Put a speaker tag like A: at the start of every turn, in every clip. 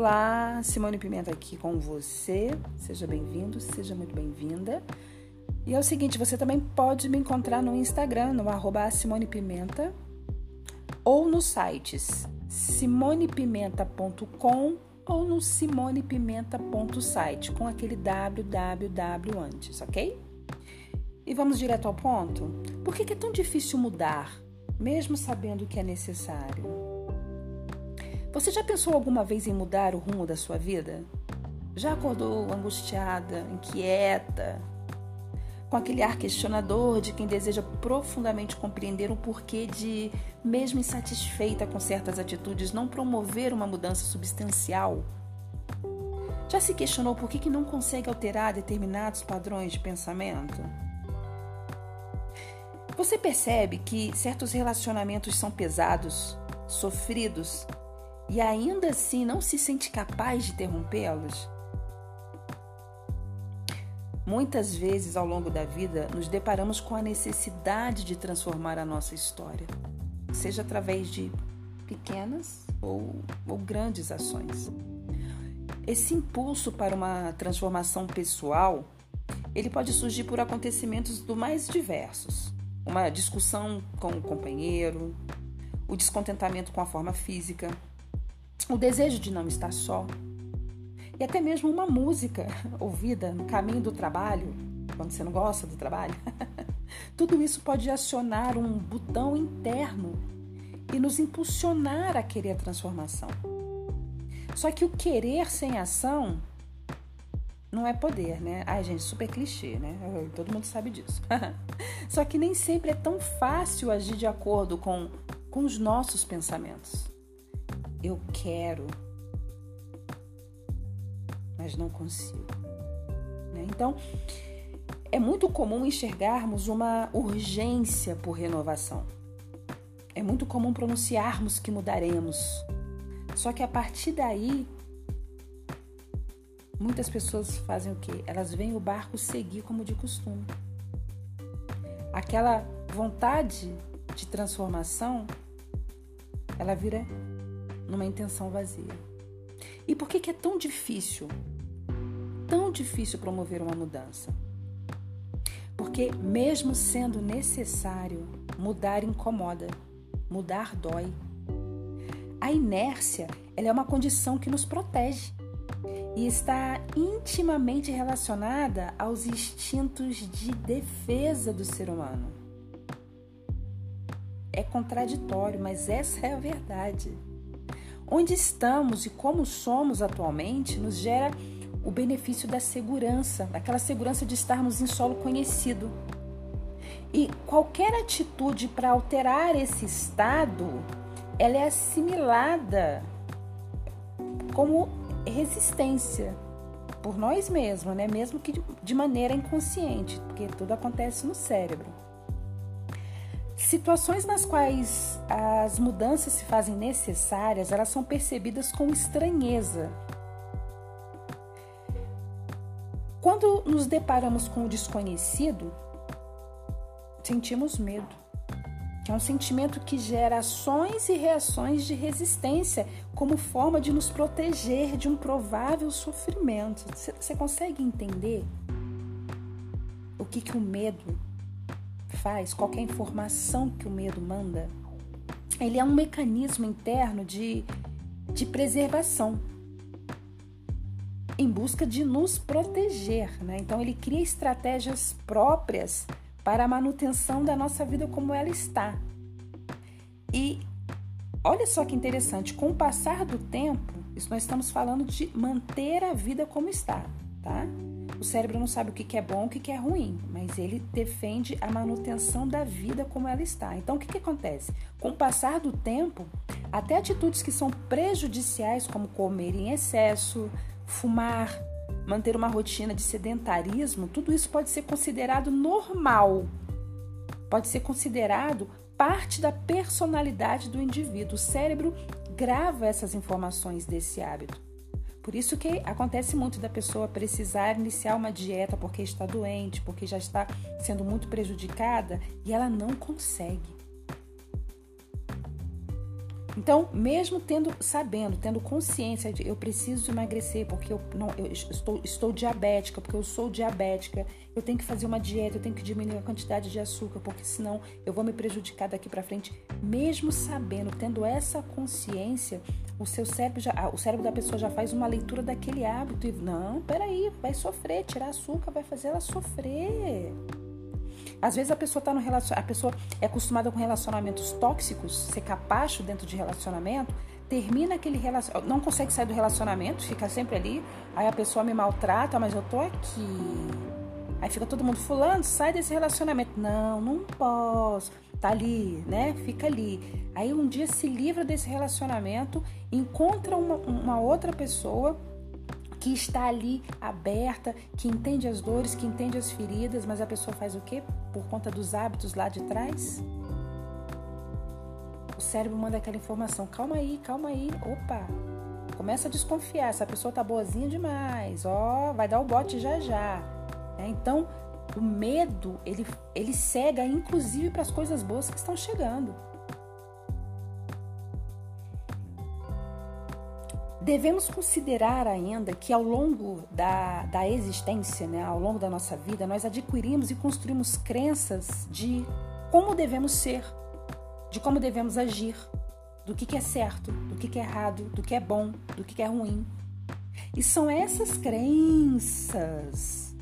A: Olá, Simone Pimenta aqui com você. Seja bem-vindo, seja muito bem-vinda. E é o seguinte, você também pode me encontrar no Instagram, no arroba Simone Pimenta, ou nos sites simonepimenta.com ou no simonepimenta.site, com aquele www antes, ok? E vamos direto ao ponto? Por que é tão difícil mudar, mesmo sabendo que é necessário? Você já pensou alguma vez em mudar o rumo da sua vida? Já acordou angustiada, inquieta, com aquele ar questionador de quem deseja profundamente compreender o porquê de, mesmo insatisfeita com certas atitudes, não promover uma mudança substancial? Já se questionou por que, que não consegue alterar determinados padrões de pensamento? Você percebe que certos relacionamentos são pesados, sofridos e ainda assim não se sente capaz de interrompê-los? Muitas vezes ao longo da vida nos deparamos com a necessidade de transformar a nossa história, seja através de pequenas ou, ou grandes ações. Esse impulso para uma transformação pessoal, ele pode surgir por acontecimentos do mais diversos. Uma discussão com o companheiro, o descontentamento com a forma física, o desejo de não estar só e até mesmo uma música ouvida no caminho do trabalho, quando você não gosta do trabalho. Tudo isso pode acionar um botão interno e nos impulsionar a querer a transformação. Só que o querer sem ação não é poder, né? Ai, gente, super clichê, né? Todo mundo sabe disso. Só que nem sempre é tão fácil agir de acordo com, com os nossos pensamentos eu quero, mas não consigo. Né? Então, é muito comum enxergarmos uma urgência por renovação. É muito comum pronunciarmos que mudaremos. Só que a partir daí, muitas pessoas fazem o quê? Elas veem o barco seguir como de costume. Aquela vontade de transformação, ela vira numa intenção vazia. E por que, que é tão difícil, tão difícil promover uma mudança? Porque, mesmo sendo necessário, mudar incomoda, mudar dói. A inércia ela é uma condição que nos protege e está intimamente relacionada aos instintos de defesa do ser humano. É contraditório, mas essa é a verdade. Onde estamos e como somos atualmente nos gera o benefício da segurança, daquela segurança de estarmos em solo conhecido. E qualquer atitude para alterar esse estado, ela é assimilada como resistência por nós mesmos, né? Mesmo que de maneira inconsciente, porque tudo acontece no cérebro. Situações nas quais as mudanças se fazem necessárias, elas são percebidas com estranheza. Quando nos deparamos com o desconhecido, sentimos medo, é um sentimento que gera ações e reações de resistência como forma de nos proteger de um provável sofrimento. Você consegue entender o que, que o medo faz, qualquer informação que o medo manda, ele é um mecanismo interno de, de preservação em busca de nos proteger, né? Então ele cria estratégias próprias para a manutenção da nossa vida como ela está. E olha só que interessante, com o passar do tempo, isso nós estamos falando de manter a vida como está, tá? O cérebro não sabe o que é bom, o que é ruim, mas ele defende a manutenção da vida como ela está. Então, o que, que acontece? Com o passar do tempo, até atitudes que são prejudiciais, como comer em excesso, fumar, manter uma rotina de sedentarismo, tudo isso pode ser considerado normal. Pode ser considerado parte da personalidade do indivíduo. O cérebro grava essas informações desse hábito. Por isso que acontece muito da pessoa precisar iniciar uma dieta porque está doente, porque já está sendo muito prejudicada e ela não consegue. Então, mesmo tendo, sabendo, tendo consciência de eu preciso emagrecer porque eu não eu estou, estou diabética, porque eu sou diabética, eu tenho que fazer uma dieta, eu tenho que diminuir a quantidade de açúcar, porque senão eu vou me prejudicar daqui para frente. Mesmo sabendo, tendo essa consciência, o seu cérebro já, o cérebro da pessoa já faz uma leitura daquele hábito e não, peraí, vai sofrer, tirar açúcar vai fazer ela sofrer. Às vezes a pessoa tá no relacion... a pessoa é acostumada com relacionamentos tóxicos, ser capacho dentro de relacionamento, termina aquele relacionamento, não consegue sair do relacionamento, fica sempre ali, aí a pessoa me maltrata, mas eu tô aqui. Aí fica todo mundo fulano, sai desse relacionamento. Não, não posso. Tá ali, né? Fica ali. Aí um dia se livra desse relacionamento, encontra uma, uma outra pessoa que está ali aberta, que entende as dores, que entende as feridas, mas a pessoa faz o quê? Por conta dos hábitos lá de trás? O cérebro manda aquela informação: calma aí, calma aí, opa. Começa a desconfiar, essa pessoa tá boazinha demais, ó, vai dar o bote já já. É, então, o medo, ele, ele cega inclusive para as coisas boas que estão chegando. Devemos considerar ainda que ao longo da, da existência, né, ao longo da nossa vida, nós adquirimos e construímos crenças de como devemos ser, de como devemos agir, do que, que é certo, do que, que é errado, do que é bom, do que, que é ruim. E são essas crenças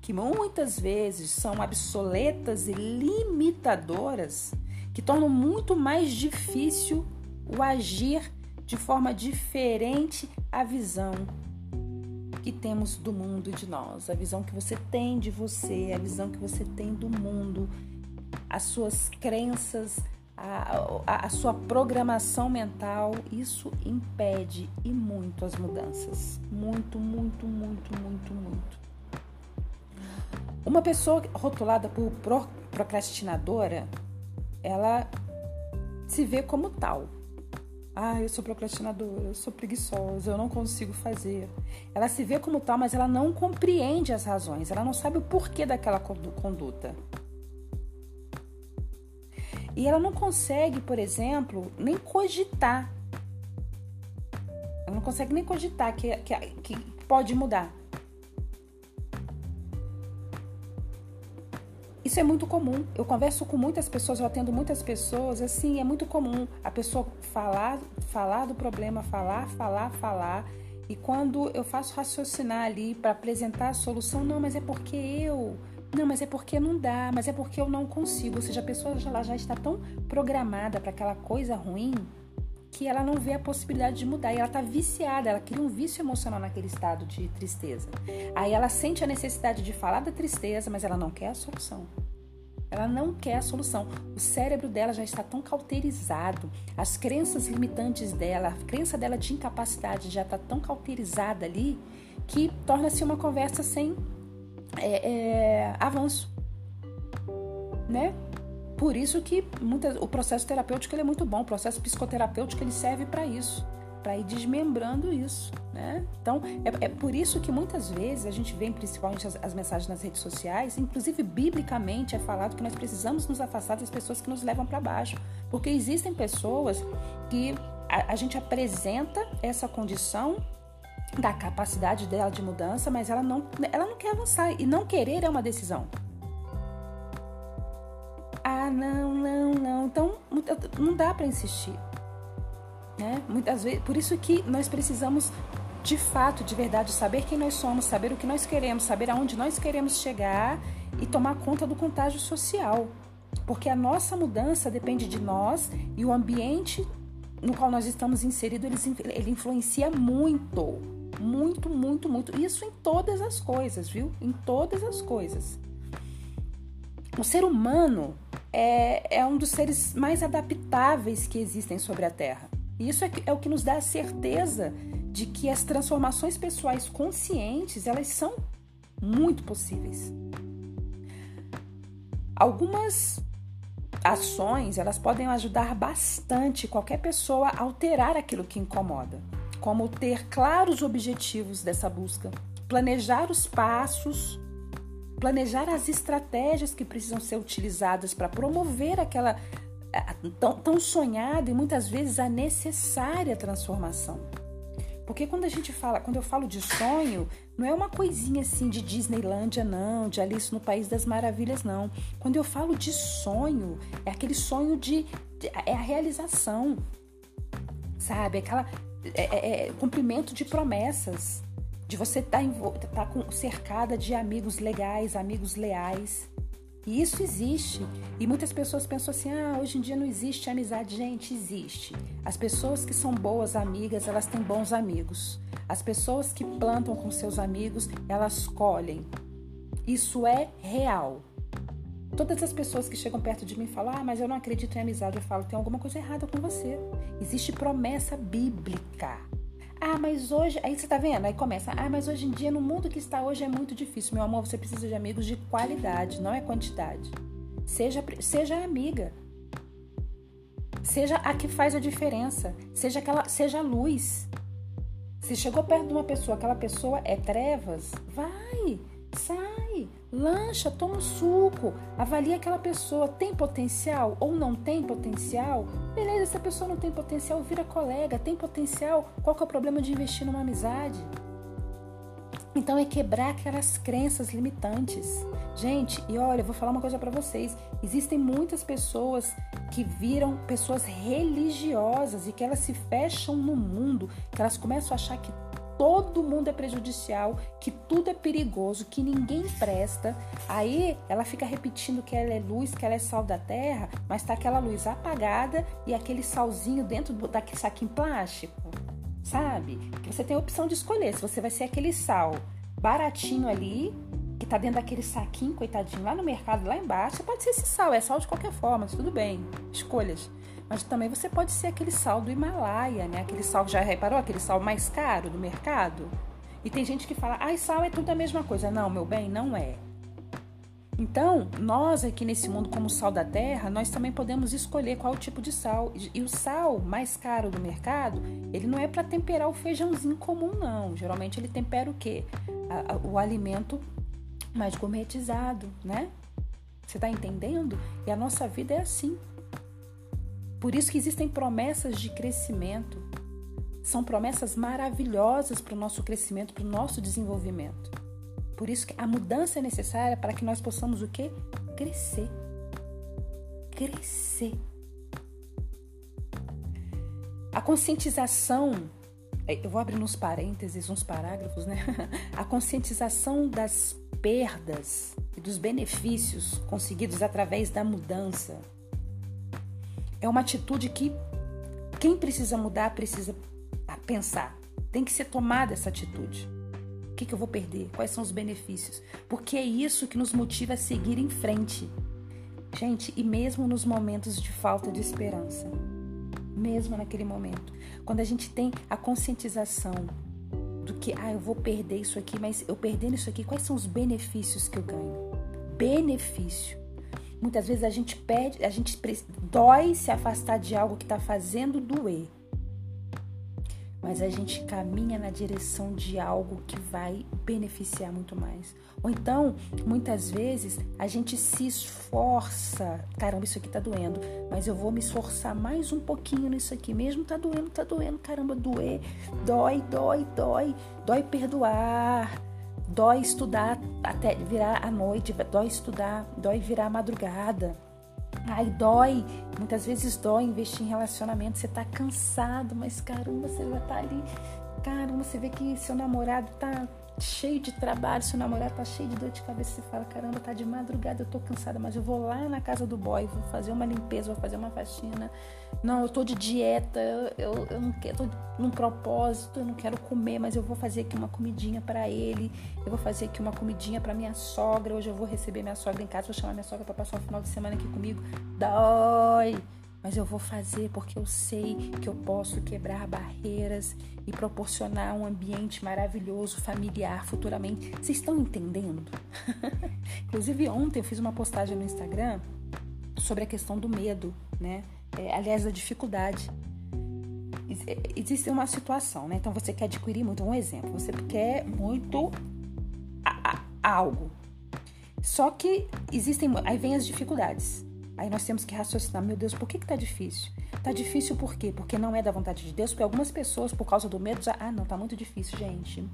A: que muitas vezes são obsoletas e limitadoras que tornam muito mais difícil o agir de forma diferente a visão que temos do mundo de nós, a visão que você tem de você, a visão que você tem do mundo, as suas crenças, a, a, a sua programação mental, isso impede e muito as mudanças. Muito, muito, muito, muito, muito. Uma pessoa rotulada por procrastinadora, ela se vê como tal. Ah, eu sou procrastinadora, eu sou preguiçosa, eu não consigo fazer. Ela se vê como tal, mas ela não compreende as razões, ela não sabe o porquê daquela conduta. E ela não consegue, por exemplo, nem cogitar. Ela não consegue nem cogitar que, que, que pode mudar. Isso é muito comum. Eu converso com muitas pessoas, eu atendo muitas pessoas, assim, é muito comum a pessoa falar, falar do problema, falar, falar, falar. E quando eu faço raciocinar ali para apresentar a solução, não, mas é porque eu, não, mas é porque não dá, mas é porque eu não consigo. Ou seja, a pessoa já, já está tão programada para aquela coisa ruim que ela não vê a possibilidade de mudar. E ela está viciada, ela cria um vício emocional naquele estado de tristeza. Aí ela sente a necessidade de falar da tristeza, mas ela não quer a solução. Ela não quer a solução. O cérebro dela já está tão cauterizado, as crenças limitantes dela, a crença dela de incapacidade já está tão cauterizada ali que torna-se uma conversa sem é, é, avanço, né? Por isso que muita, o processo terapêutico é muito bom, o processo psicoterapêutico ele serve para isso, para ir desmembrando isso, né? Então, é, é, por isso que muitas vezes a gente vê, principalmente as, as, mensagens nas redes sociais, inclusive biblicamente é falado que nós precisamos nos afastar das pessoas que nos levam para baixo, porque existem pessoas que a, a gente apresenta essa condição da capacidade dela de mudança, mas ela não, ela não quer avançar e não querer é uma decisão ah, não, não, não. Então não dá para insistir. Né? Muitas vezes, por isso que nós precisamos de fato, de verdade, saber quem nós somos, saber o que nós queremos, saber aonde nós queremos chegar e tomar conta do contágio social. Porque a nossa mudança depende de nós e o ambiente no qual nós estamos inseridos, ele, influencia muito, muito, muito, muito. Isso em todas as coisas, viu? Em todas as coisas. O ser humano é, é um dos seres mais adaptáveis que existem sobre a Terra. E isso é, é o que nos dá a certeza de que as transformações pessoais conscientes elas são muito possíveis. Algumas ações elas podem ajudar bastante qualquer pessoa a alterar aquilo que incomoda, como ter claros objetivos dessa busca, planejar os passos planejar as estratégias que precisam ser utilizadas para promover aquela tão, tão sonhada e muitas vezes a necessária transformação. Porque quando a gente fala, quando eu falo de sonho, não é uma coisinha assim de Disneylândia, não, de Alice no País das Maravilhas, não. Quando eu falo de sonho, é aquele sonho de. de é a realização, sabe? Aquela. É, é, é cumprimento de promessas, de você estar tá, tá cercada de amigos legais, amigos leais. E isso existe. E muitas pessoas pensam assim: ah, hoje em dia não existe amizade. Gente, existe. As pessoas que são boas amigas, elas têm bons amigos. As pessoas que plantam com seus amigos, elas colhem. Isso é real. Todas as pessoas que chegam perto de mim falam: Ah, mas eu não acredito em amizade. Eu falo: tem alguma coisa errada com você. Existe promessa bíblica. Ah, mas hoje. Aí você tá vendo? Aí começa. Ah, mas hoje em dia, no mundo que está hoje, é muito difícil. Meu amor, você precisa de amigos de qualidade, não é quantidade. Seja, seja amiga. Seja a que faz a diferença. Seja aquela. Seja a luz. Se chegou perto de uma pessoa, aquela pessoa é trevas, vai, sai, lancha, toma um suco, avalia aquela pessoa, tem potencial ou não tem potencial? Beleza, se a pessoa não tem potencial, vira colega, tem potencial, qual que é o problema de investir numa amizade? Então é quebrar aquelas crenças limitantes. Gente, e olha, eu vou falar uma coisa para vocês. Existem muitas pessoas que viram pessoas religiosas e que elas se fecham no mundo, que elas começam a achar que todo mundo é prejudicial, que tudo é perigoso, que ninguém presta. Aí ela fica repetindo que ela é luz, que ela é sal da terra, mas tá aquela luz apagada e aquele salzinho dentro daquele saquinho plástico, sabe? Que você tem a opção de escolher se você vai ser aquele sal baratinho ali, que tá dentro daquele saquinho, coitadinho, lá no mercado, lá embaixo. Pode ser esse sal, é sal de qualquer forma, tudo bem, escolhas. Mas também você pode ser aquele sal do Himalaia, né? Aquele sal, já reparou? Aquele sal mais caro do mercado. E tem gente que fala, ai, sal é tudo a mesma coisa. Não, meu bem, não é. Então, nós aqui nesse mundo, como sal da terra, nós também podemos escolher qual tipo de sal. E o sal mais caro do mercado, ele não é para temperar o feijãozinho comum, não. Geralmente ele tempera o quê? o alimento mais gourmetizado, né? Você está entendendo? E a nossa vida é assim. Por isso que existem promessas de crescimento. São promessas maravilhosas para o nosso crescimento, para o nosso desenvolvimento. Por isso que a mudança é necessária para que nós possamos o quê? Crescer. Crescer. A conscientização, é, eu vou abrir uns parênteses, uns parágrafos, né? A conscientização das perdas e dos benefícios conseguidos através da mudança é uma atitude que quem precisa mudar precisa pensar. Tem que ser tomada essa atitude. O que, que eu vou perder? Quais são os benefícios? Porque é isso que nos motiva a seguir em frente. Gente, e mesmo nos momentos de falta de esperança, mesmo naquele momento, quando a gente tem a conscientização do que, ah, eu vou perder isso aqui, mas eu perdendo isso aqui, quais são os benefícios que eu ganho? Benefício. Muitas vezes a gente pede, a gente dói se afastar de algo que está fazendo doer. Mas a gente caminha na direção de algo que vai beneficiar muito mais. Ou então, muitas vezes, a gente se esforça. Caramba, isso aqui tá doendo, mas eu vou me esforçar mais um pouquinho nisso aqui. Mesmo tá doendo, tá doendo, caramba, doer. Dói, dói, dói. Dói perdoar Dói estudar até virar a noite, dói estudar, dói virar a madrugada. Ai, dói, muitas vezes dói investir em relacionamento. Você tá cansado, mas caramba, você já tá ali. Caramba, você vê que seu namorado tá cheio de trabalho, seu namorado tá cheio de dor de cabeça, você fala, caramba, tá de madrugada, eu tô cansada, mas eu vou lá na casa do boy, vou fazer uma limpeza, vou fazer uma faxina. Não, eu tô de dieta, eu, eu não quero, tô num propósito, eu não quero comer, mas eu vou fazer aqui uma comidinha para ele, eu vou fazer aqui uma comidinha para minha sogra, hoje eu vou receber minha sogra em casa, vou chamar minha sogra para passar o final de semana aqui comigo. Dói! Mas eu vou fazer porque eu sei que eu posso quebrar barreiras e proporcionar um ambiente maravilhoso, familiar futuramente. Vocês estão entendendo? Inclusive, ontem eu fiz uma postagem no Instagram sobre a questão do medo, né? É, aliás, da dificuldade. Existe uma situação, né? Então você quer adquirir muito. Um exemplo, você quer muito a, a, algo. Só que existem. Aí vem as dificuldades. Aí nós temos que raciocinar, meu Deus, por que que tá difícil? Tá difícil por quê? Porque não é da vontade de Deus, porque algumas pessoas, por causa do medo, já, ah, não, tá muito difícil, gente.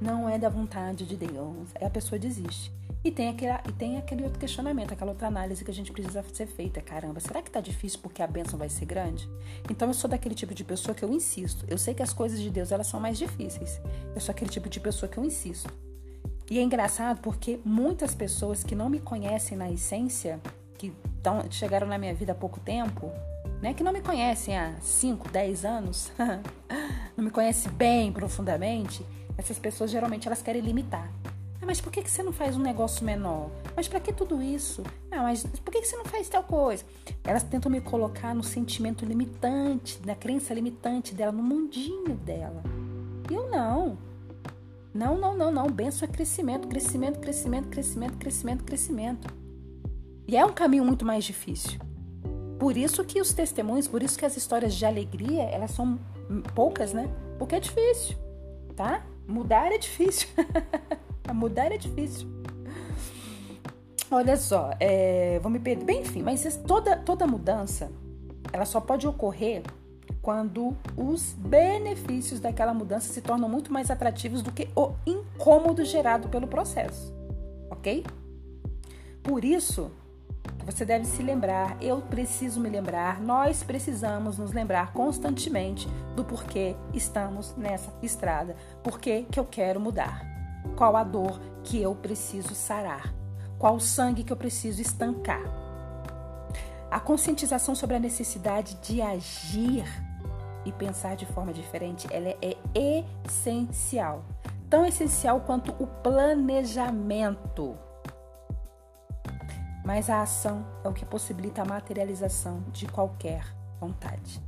A: Não é da vontade de Deus. Aí a pessoa desiste. E tem, aquele, e tem aquele outro questionamento, aquela outra análise que a gente precisa ser feita. Caramba, será que tá difícil porque a bênção vai ser grande? Então eu sou daquele tipo de pessoa que eu insisto. Eu sei que as coisas de Deus elas são mais difíceis. Eu sou aquele tipo de pessoa que eu insisto. E é engraçado porque muitas pessoas que não me conhecem na essência, que tão, chegaram na minha vida há pouco tempo, né, que não me conhecem há 5, 10 anos, não me conhecem bem profundamente, essas pessoas geralmente elas querem limitar. Ah, mas por que, que você não faz um negócio menor? Mas para que tudo isso? Ah, mas por que, que você não faz tal coisa? Elas tentam me colocar no sentimento limitante, na crença limitante dela, no mundinho dela. E eu não. Não, não, não, não. Benção é crescimento, crescimento, crescimento, crescimento, crescimento, crescimento. E é um caminho muito mais difícil. Por isso que os testemunhos, por isso que as histórias de alegria, elas são poucas, né? Porque é difícil, tá? Mudar é difícil. Mudar é difícil. Olha só, é, vou me perder. Bem, enfim, mas toda, toda mudança, ela só pode ocorrer quando os benefícios daquela mudança se tornam muito mais atrativos do que o incômodo gerado pelo processo, ok? Por isso, você deve se lembrar, eu preciso me lembrar, nós precisamos nos lembrar constantemente do porquê estamos nessa estrada, porquê que eu quero mudar, qual a dor que eu preciso sarar, qual o sangue que eu preciso estancar. A conscientização sobre a necessidade de agir e pensar de forma diferente, ela é essencial. Tão essencial quanto o planejamento mas a ação é o que possibilita a materialização de qualquer vontade.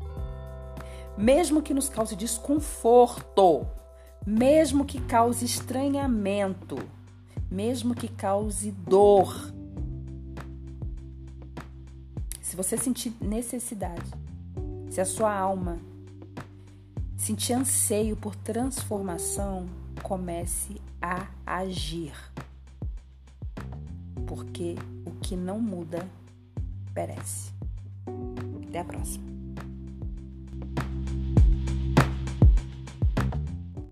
A: Mesmo que nos cause desconforto, mesmo que cause estranhamento, mesmo que cause dor. Se você sentir necessidade, se a sua alma sentir anseio por transformação, comece a agir. Porque que não muda perece. Até a próxima.